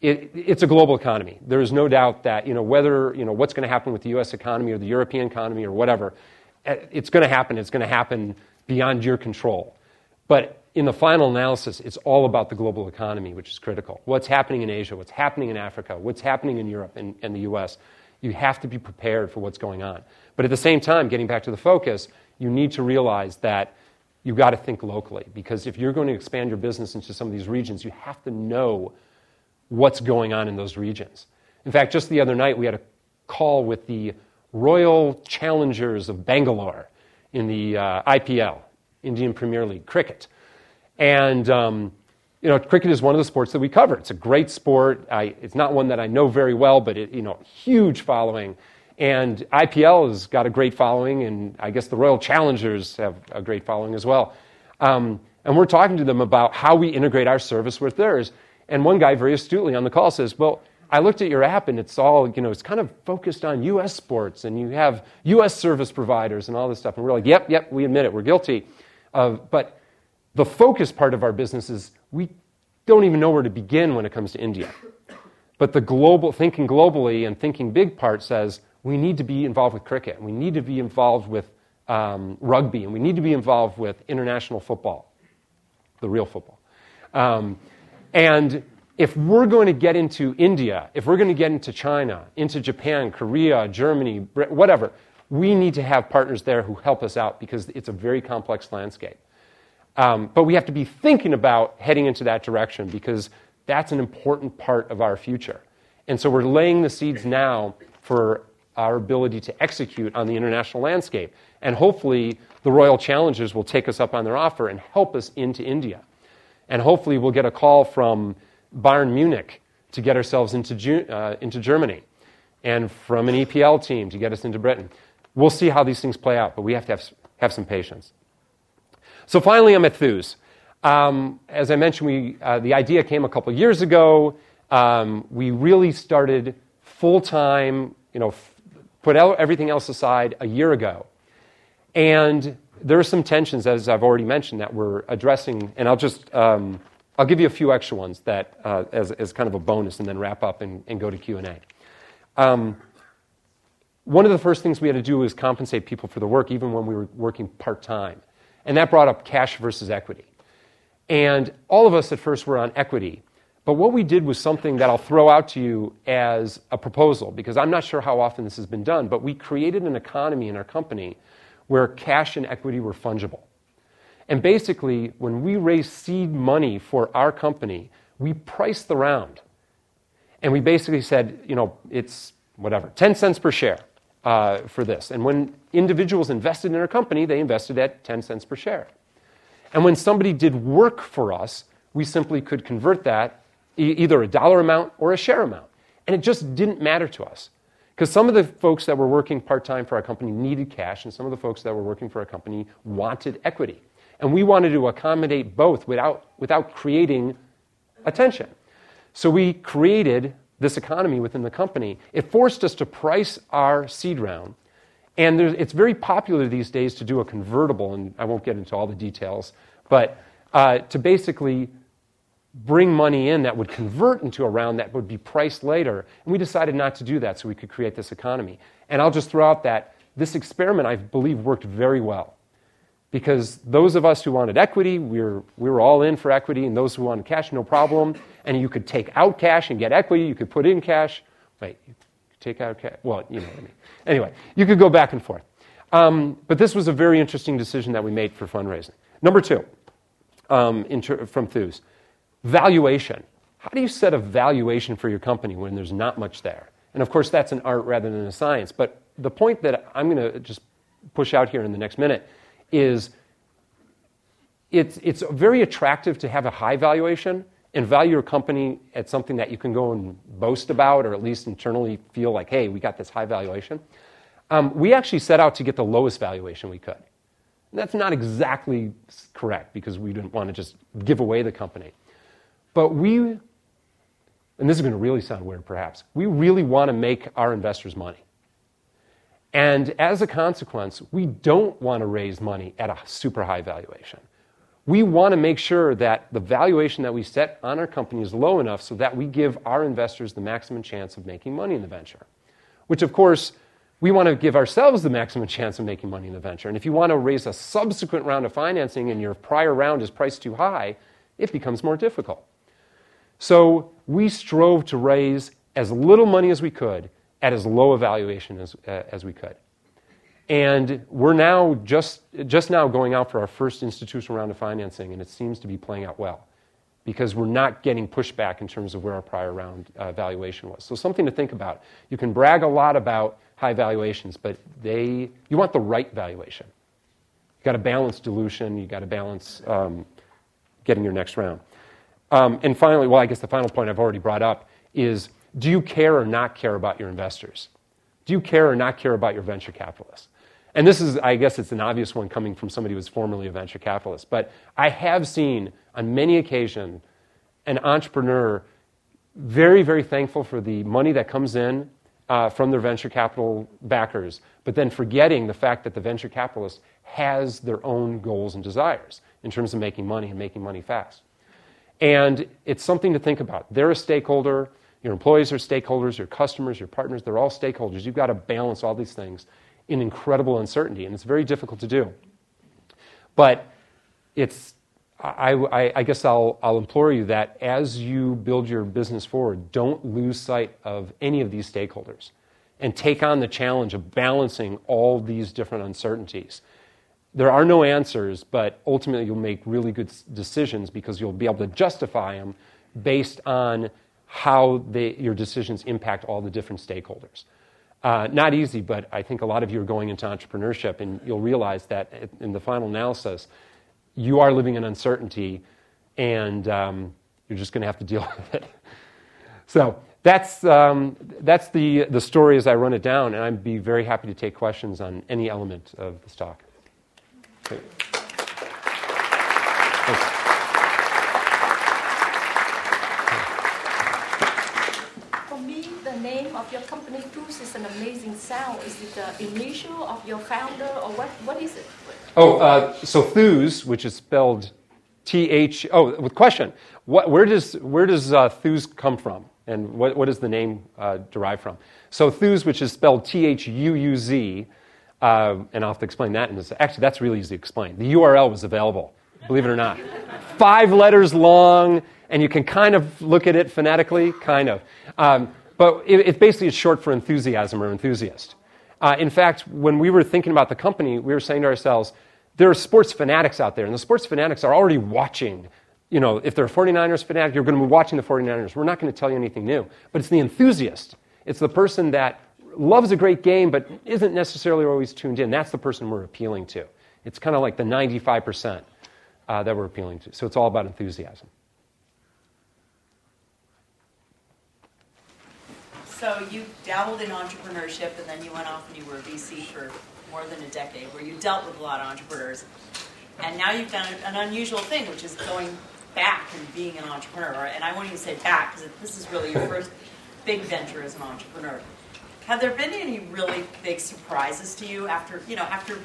[SPEAKER 3] it, it's a global economy. There is no doubt that you know whether you know what's going to happen with the U.S. economy or the European economy or whatever, uh, it's going to happen. It's going to happen beyond your control. But in the final analysis, it's all about the global economy, which is critical. What's happening in Asia, what's happening in Africa, what's happening in Europe and, and the US. You have to be prepared for what's going on. But at the same time, getting back to the focus, you need to realize that you've got to think locally because if you're going to expand your business into some of these regions, you have to know what's going on in those regions. In fact, just the other night, we had a call with the Royal Challengers of Bangalore in the uh, IPL, Indian Premier League cricket. And, um, you know, cricket is one of the sports that we cover. It's a great sport. I, it's not one that I know very well, but it, you know, huge following. And IPL has got a great following, and I guess the Royal Challengers have a great following as well. Um, and we're talking to them about how we integrate our service with theirs. And one guy very astutely on the call says, Well, I looked at your app and it's all, you know, it's kind of focused on US sports and you have US service providers and all this stuff. And we're like, Yep, yep, we admit it, we're guilty. Uh, but the focus part of our business is we don't even know where to begin when it comes to India. But the global thinking globally and thinking big part says we need to be involved with cricket, we need to be involved with um, rugby, and we need to be involved with international football, the real football. Um, and if we're going to get into India, if we're going to get into China, into Japan, Korea, Germany, whatever, we need to have partners there who help us out because it's a very complex landscape. Um, but we have to be thinking about heading into that direction because that's an important part of our future. And so we're laying the seeds now for our ability to execute on the international landscape. And hopefully, the Royal Challengers will take us up on their offer and help us into India. And hopefully, we'll get a call from Bayern Munich to get ourselves into, uh, into Germany and from an EPL team to get us into Britain. We'll see how these things play out, but we have to have, have some patience. So finally, I'm at Thuuz. Um, as I mentioned, we, uh, the idea came a couple years ago. Um, we really started full time, you know, f- put everything else aside a year ago. And there are some tensions, as I've already mentioned, that we're addressing. And I'll just um, I'll give you a few extra ones that uh, as, as kind of a bonus, and then wrap up and, and go to Q and A. Um, one of the first things we had to do was compensate people for the work, even when we were working part time. And that brought up cash versus equity. And all of us at first were on equity. But what we did was something that I'll throw out to you as a proposal, because I'm not sure how often this has been done, but we created an economy in our company where cash and equity were fungible. And basically, when we raised seed money for our company, we priced the round. And we basically said, you know, it's whatever, 10 cents per share uh, for this. And when individuals invested in our company, they invested at 10 cents per share. And when somebody did work for us, we simply could convert that e- either a dollar amount or a share amount. And it just didn't matter to us. Because some of the folks that were working part time for our company needed cash, and some of the folks that were working for our company wanted equity. And we wanted to accommodate both without, without creating attention. So we created this economy within the company. It forced us to price our seed round. And it's very popular these days to do a convertible, and I won't get into all the details, but uh, to basically bring money in that would convert into a round that would be priced later. And we decided not to do that so we could create this economy. And I'll just throw out that this experiment, I believe, worked very well because those of us who wanted equity, we were, we were all in for equity, and those who wanted cash, no problem. And you could take out cash and get equity, you could put in cash. Wait, you take out cash. Well, you know what I mean. Anyway, you could go back and forth. Um, but this was a very interesting decision that we made for fundraising. Number two, um, from Thuuz, valuation. How do you set a valuation for your company when there's not much there? And of course, that's an art rather than a science. But the point that I'm going to just push out here in the next minute is it's, it's very attractive to have a high valuation and value your company at something that you can go and boast about or at least internally feel like, hey, we got this high valuation. Um, we actually set out to get the lowest valuation we could. And that's not exactly correct because we didn't want to just give away the company. But we, and this is going to really sound weird perhaps, we really want to make our investors money. And as a consequence, we don't want to raise money at a super high valuation. We want to make sure that the valuation that we set on our company is low enough so that we give our investors the maximum chance of making money in the venture, which of course we want to give ourselves the maximum chance of making money in the venture. And if you want to raise a subsequent round of financing and your prior round is priced too high, it becomes more difficult. So we strove to raise as little money as we could at as low a valuation as, uh, as we could. And we're now just, just now going out for our first institutional round of financing, and it seems to be playing out well because we're not getting pushback in terms of where our prior round uh, valuation was. So, something to think about. You can brag a lot about high valuations, but they, you want the right valuation. You've got to balance dilution, you've got to balance um, getting your next round. Um, and finally, well, I guess the final point I've already brought up is do you care or not care about your investors? Do you care or not care about your venture capitalists? And this is, I guess it's an obvious one coming from somebody who was formerly a venture capitalist, but I have seen on many occasions an entrepreneur very, very thankful for the money that comes in uh, from their venture capital backers, but then forgetting the fact that the venture capitalist has their own goals and desires in terms of making money and making money fast. And it's something to think about. They're a stakeholder. Your employees are stakeholders, your customers, your partners, they're all stakeholders. You've got to balance all these things in incredible uncertainty, and it's very difficult to do. But it's, I, I, I guess I'll, I'll implore you that as you build your business forward, don't lose sight of any of these stakeholders and take on the challenge of balancing all these different uncertainties. There are no answers, but ultimately you'll make really good decisions because you'll be able to justify them based on how they, your decisions impact all the different stakeholders. Uh, not easy, but I think a lot of you are going into entrepreneurship, and you'll realize that in the final analysis, you are living in uncertainty, and um, you're just going to have to deal with it. So that's, um, that's the, the story as I run it down, and I'd be very happy to take questions on any element of this talk. Okay.
[SPEAKER 4] sound? Is it the initial of your founder or what, what is it? Oh, uh, so
[SPEAKER 3] Thuuz, which is spelled T H. Oh, with question. What, where does, where does uh, come from? And what, what does the name uh, derive from? So Thuuz, which is spelled T H U U Z, uh, and I'll have to explain that. And actually, that's really easy to explain. The URL was available, believe it or not. Five letters long, and you can kind of look at it phonetically, kind of. Um, but it, it basically is short for enthusiasm or enthusiast. Uh, in fact, when we were thinking about the company, we were saying to ourselves, there are sports fanatics out there, and the sports fanatics are already watching. You know, if they're a 49ers fanatic, you're going to be watching the 49ers. We're not going to tell you anything new. But it's the enthusiast. It's the person that loves a great game but isn't necessarily always tuned in. That's the person we're appealing to. It's kind of like the 95% uh, that we're appealing to. So it's all about enthusiasm.
[SPEAKER 5] So you dabbled in entrepreneurship, and then you went off and you were a VC for more than a decade, where you dealt with a lot of entrepreneurs. And now you've done an unusual thing, which is going back and being an entrepreneur. And I won't even say back, because this is really your first big venture as an entrepreneur. Have there been any really big surprises to you after, you know, after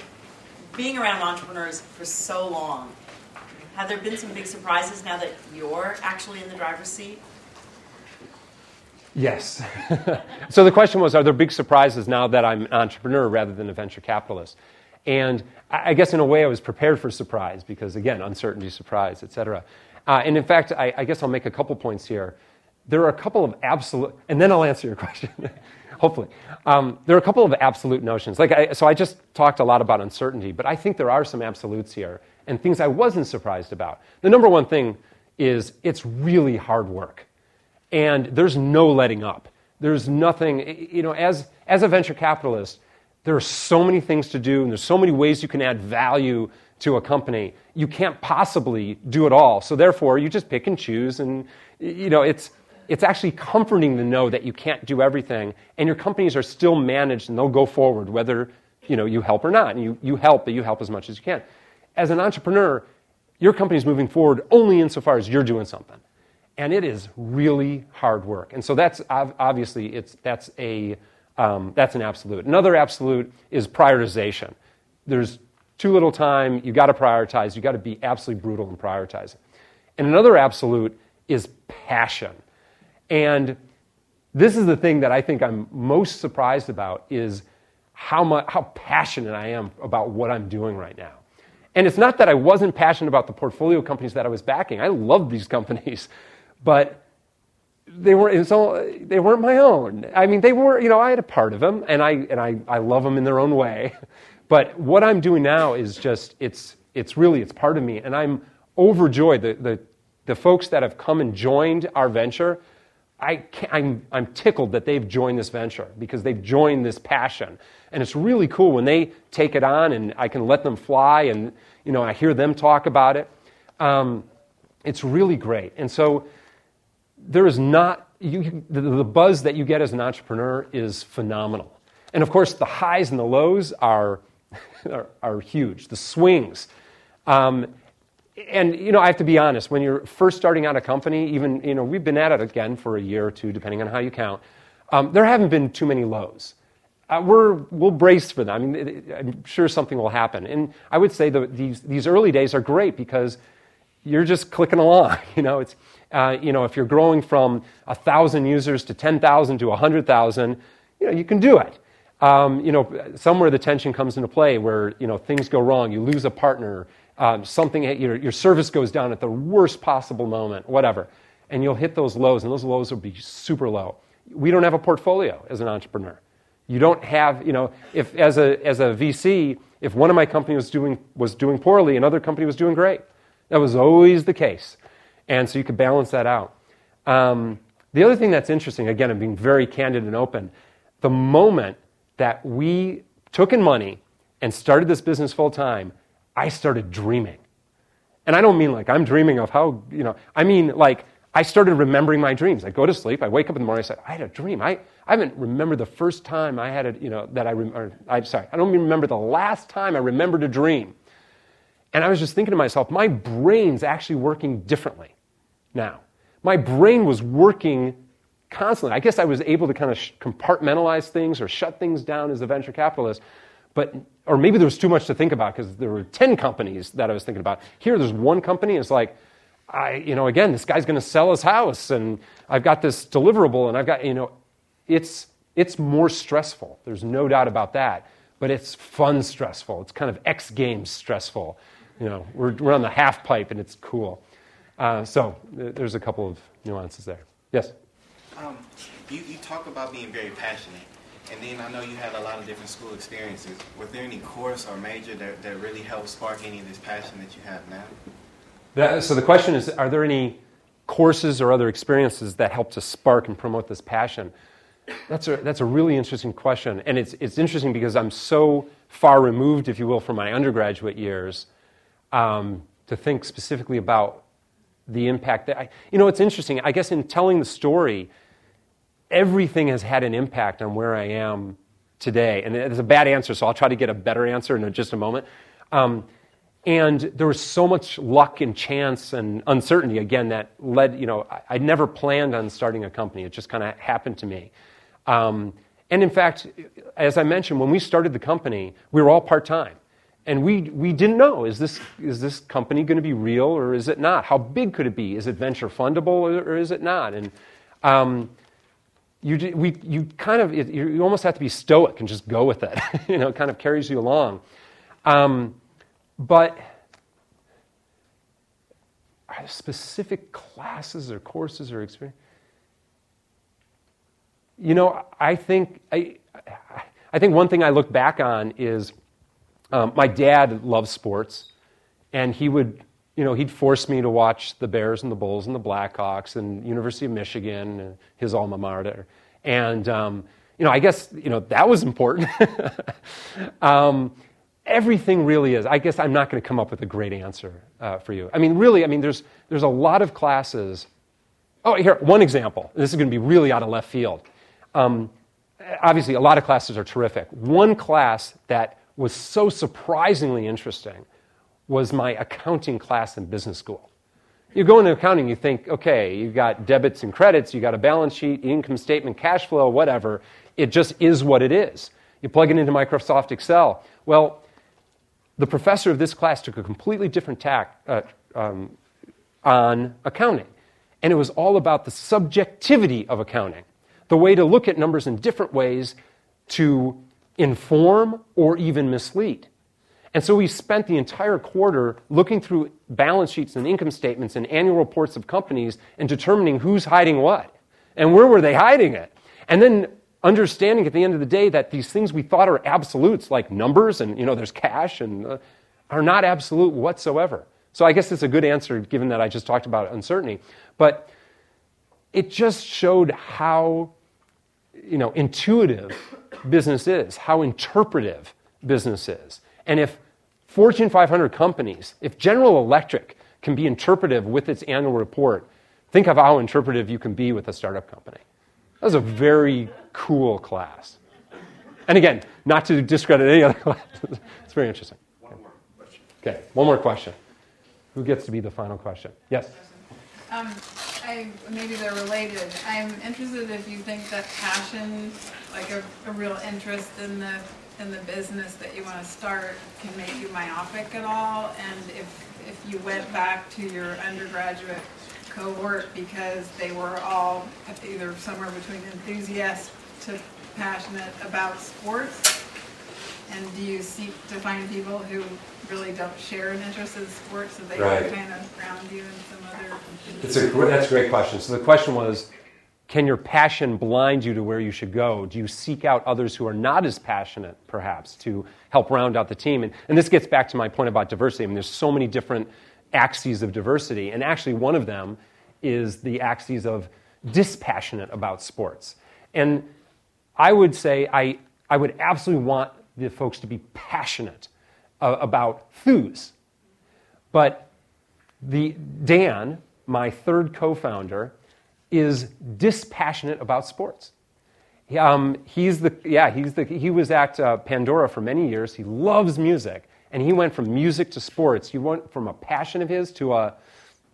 [SPEAKER 5] being around entrepreneurs for so long? Have there been some big surprises now that you're actually in the driver's seat?
[SPEAKER 3] Yes. so the question was Are there big surprises now that I'm an entrepreneur rather than a venture capitalist? And I guess in a way I was prepared for surprise because, again, uncertainty, surprise, et cetera. Uh, and in fact, I, I, guess I'll make a couple points here. There are a couple of absolute, and then I'll answer your question, hopefully. Um, there are a couple of absolute notions. Like, I, so I just talked a lot about uncertainty, but I think there are some absolutes here and things I wasn't surprised about. The number one thing is it's really hard work and there's no letting up. There's nothing, you know, as, as a venture capitalist, there are so many things to do and there's so many ways you can add value to a company. You can't possibly do it all. So therefore, you just pick and choose and, you know, it's, it's actually comforting to know that you can't do everything and your companies are still managed and they'll go forward whether you know you help or not and you, you help but you help as much as you can as an entrepreneur your company's moving forward only insofar as you're doing something and it is really hard work. And so that's obviously it's that's a um, that's an absolute. Another absolute is prioritization. There's too little time. You got to prioritize. You got to be absolutely brutal in prioritizing. And another absolute is passion. And this is the thing that I think I'm most surprised about is how much how passionate I am about what I'm doing right now. And it's not that I wasn't passionate about the portfolio companies that I was backing. I love these companies but they weren't, they weren't my own. I mean, they were, you know, I had a part of them, and I, and I, I love them in their own way. But what I'm doing now is just, it's, it's really, it's part of me, and I'm overjoyed. The, the, the folks that have come and joined our venture, I am I'm, I'm tickled that they've joined this venture because they've joined this passion. And it's really cool when they take it on and I can let them fly and, you know, I hear them talk about it. Um, it's really great. And so there is not, you, the, the buzz that you get as an entrepreneur is phenomenal. And of course, the highs and the lows are, are, are huge, the swings. Um, and you know, I have to be honest. When you're first starting out a company, even you know, we've been at it again for a year or two, depending on how you count. Um, there haven't been too many lows. Uh, we're, we'll brace for them. I mean, it, it, I'm sure something will happen. And I would say the, these, these early days are great because you're just clicking along. You know, it's, uh, you know, if you're growing from 1,000 users to 10,000 to 100,000, you know, you can do it. Um, you know, somewhere the tension comes into play where, you know, things go wrong, you lose a partner, um, something, your your service goes down at the worst possible moment, whatever. And you'll hit those lows, and those lows will be super low. We don't have a portfolio as an entrepreneur. You don't have, you know, if as a, as a VC, if one of my company was doing, was doing poorly, another company was doing great. That was always the case. And so you could balance that out. Um, the other thing that's interesting, again, I'm being very candid and open. The moment that we took in money and started this business full time, I started dreaming. And I don't mean like I'm dreaming of how, you know, I mean like I started remembering my dreams. I go to sleep, I wake up in the morning, I said, I had a dream. I, I haven't remembered the first time I had a, you know, that I, rem- or, I'm sorry, I don't remember the last time I remembered a dream. And I was just thinking to myself, my brain's actually working differently now. My brain was working constantly. I guess I was able to kind of compartmentalize things or shut things down as a venture capitalist, but or maybe there was too much to think about because there were 10 companies that I was thinking about. Here there's one company, it's like I, you know, again, this guy's going to sell his house and I've got this deliverable and I've got, you know, it's it's more stressful. There's no doubt about that, but it's fun stressful. It's kind of X games stressful. You know, we're, we're on the half pipe and it's cool. Uh, so uh, there's a couple of nuances there. Yes? Um,
[SPEAKER 6] you, you talk about being very passionate. And then I know you had a lot of different school experiences. Was there any course or major that, that really helped spark any of this passion that you have now?
[SPEAKER 3] That, so the question is are there any courses or other experiences that help to spark and promote this passion? That's a, that's a really interesting question. And it's, it's interesting because I'm so far removed, if you will, from my undergraduate years um, to think specifically about the impact that I, you know, it's interesting. I guess in telling the story, everything has had an impact on where I am today. And it's a bad answer, so I'll try to get a better answer in just a moment. Um, and there was so much luck and chance and uncertainty, again, that led, you know, I, I never planned on starting a company. It just kind of happened to me. Um, and in fact, as I mentioned, when we started the company, we were all part time. And we, we didn't know is this, is this company going to be real or is it not? How big could it be? Is it venture fundable or, or is it not? And um, you, we, you kind of, it, you almost have to be stoic and just go with it. you know, it kind of carries you along. Um, but specific classes or courses or experience, you know, I think, I, I think one thing I look back on is um, my dad loved sports, and he would, you know, he'd force me to watch the Bears and the Bulls and the Blackhawks and University of Michigan, his alma mater. And, um, you know, I guess, you know, that was important. um, everything really is. I guess I'm not going to come up with a great answer uh, for you. I mean, really, I mean, there's, there's a lot of classes. Oh, here, one example. This is going to be really out of left field. Um, obviously, a lot of classes are terrific. One class that was so surprisingly interesting was my accounting class in business school. You go into accounting, you think, okay, you've got debits and credits, you've got a balance sheet, income statement, cash flow, whatever. It just is what it is. You plug it into Microsoft Excel. Well, the professor of this class took a completely different tack uh, um, on accounting. And it was all about the subjectivity of accounting, the way to look at numbers in different ways to inform or even mislead. And so we spent the entire quarter looking through balance sheets and income statements and annual reports of companies and determining who's hiding what and where were they hiding it. And then understanding at the end of the day that these things we thought are absolutes, like numbers and, you know, there's cash, and uh, are not absolute whatsoever. So I guess it's a good answer given that I just talked about uncertainty. But it just showed how you know, intuitive business is, how interpretive business is. And if Fortune 500 companies, if General Electric can be interpretive with its annual report, think of how interpretive you can be with a startup company. That was a very cool class. And again, not to discredit any other class, it's very interesting. One more question. Okay, one more question. Who gets to be the final question? Yes? Um,
[SPEAKER 7] I, maybe they're related. I'm interested if you think that passion, like a, a real interest in the in the business that you want to start, can make you myopic at all, and if if you went back to your undergraduate cohort because they were all either somewhere between enthusiastic to passionate about sports, and do you seek to find people who really don't share an interest in sports, so they right. kind of ground you in some other.
[SPEAKER 3] It's a
[SPEAKER 7] that's
[SPEAKER 3] a great question. So the question was. Can your passion blind you to where you should go? Do you seek out others who are not as passionate, perhaps, to help round out the team? And, and this gets back to my point about diversity. I mean, there's so many different axes of diversity, and actually, one of them is the axes of dispassionate about sports. And I would say I, I would absolutely want the folks to be passionate uh, about Thuuz. But the Dan, my third co-founder, is dispassionate about sports. Um, he's the yeah he's the he was at uh, Pandora for many years. He loves music, and he went from music to sports. He went from a passion of his to a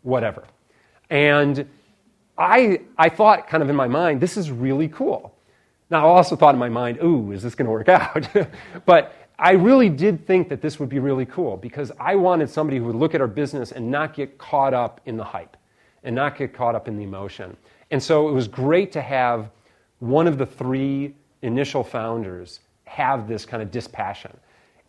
[SPEAKER 3] whatever. And I I thought kind of in my mind, this is really cool. Now I also thought in my mind, ooh, is this going to work out? but I really did think that this would be really cool because I wanted somebody who would look at our business and not get caught up in the hype and not get caught up in the emotion. And so it was great to have one of the three initial founders have this kind of dispassion.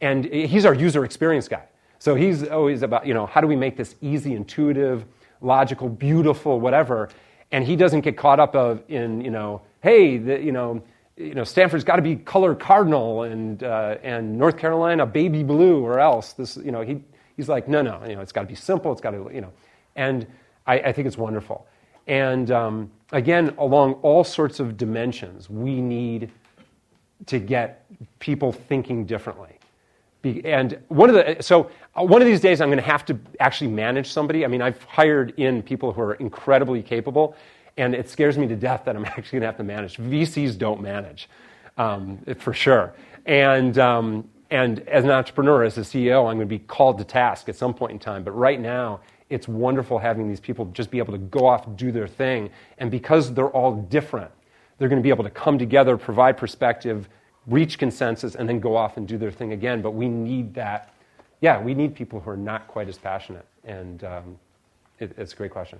[SPEAKER 3] And he's our user experience guy. So he's always about, you know, how do we make this easy, intuitive, logical, beautiful, whatever. And he doesn't get caught up of in, you know, hey, the, you know, you know, Stanford's got to be color cardinal and, uh, and North Carolina baby blue or else this, you know, he, he's like, no, no, you know, it's got to be simple. It's got to, you know, and I, I think it's wonderful. And um, again, along all sorts of dimensions, we need to get people thinking differently. Be, and one of the, so uh, one of these days I'm going to have to actually manage somebody. I mean, I've hired in people who are incredibly capable and it scares me to death that I'm actually going to have to manage. VCs don't manage, um, for sure. And, um, and as an entrepreneur, as a CEO, I'm going to be called to task at some point in time. But right now, it's wonderful having these people just be able to go off, do their thing. And because they're all different, they're going to be able to come together, provide perspective, reach consensus, and then go off and do their thing again. But we need that. Yeah, we need people who are not quite as passionate. And um, it, it's a great question.